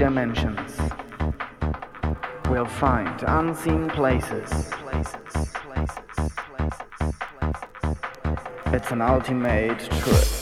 dimensions. We'll find unseen places. It's an ultimate trip.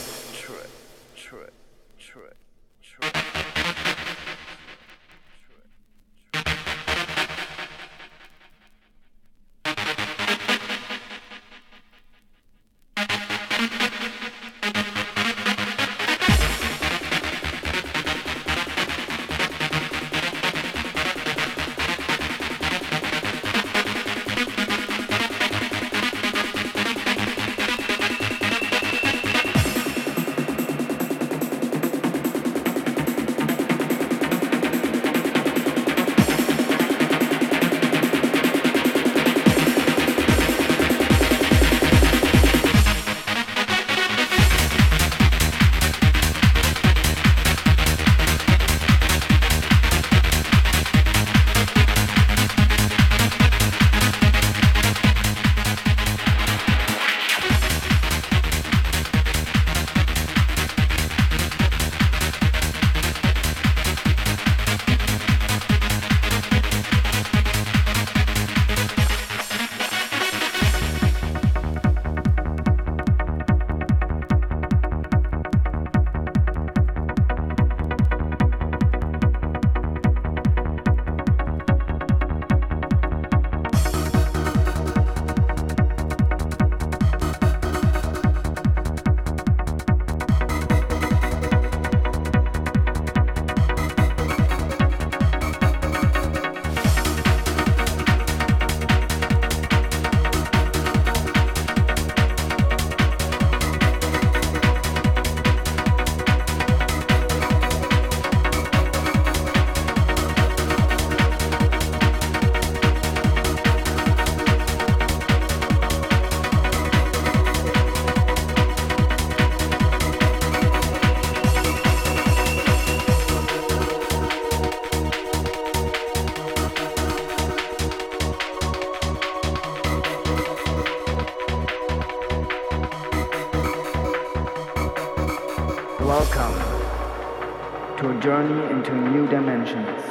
Into new dimensions.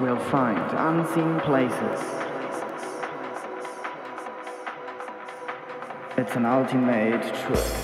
We'll find unseen places. It's an ultimate trip.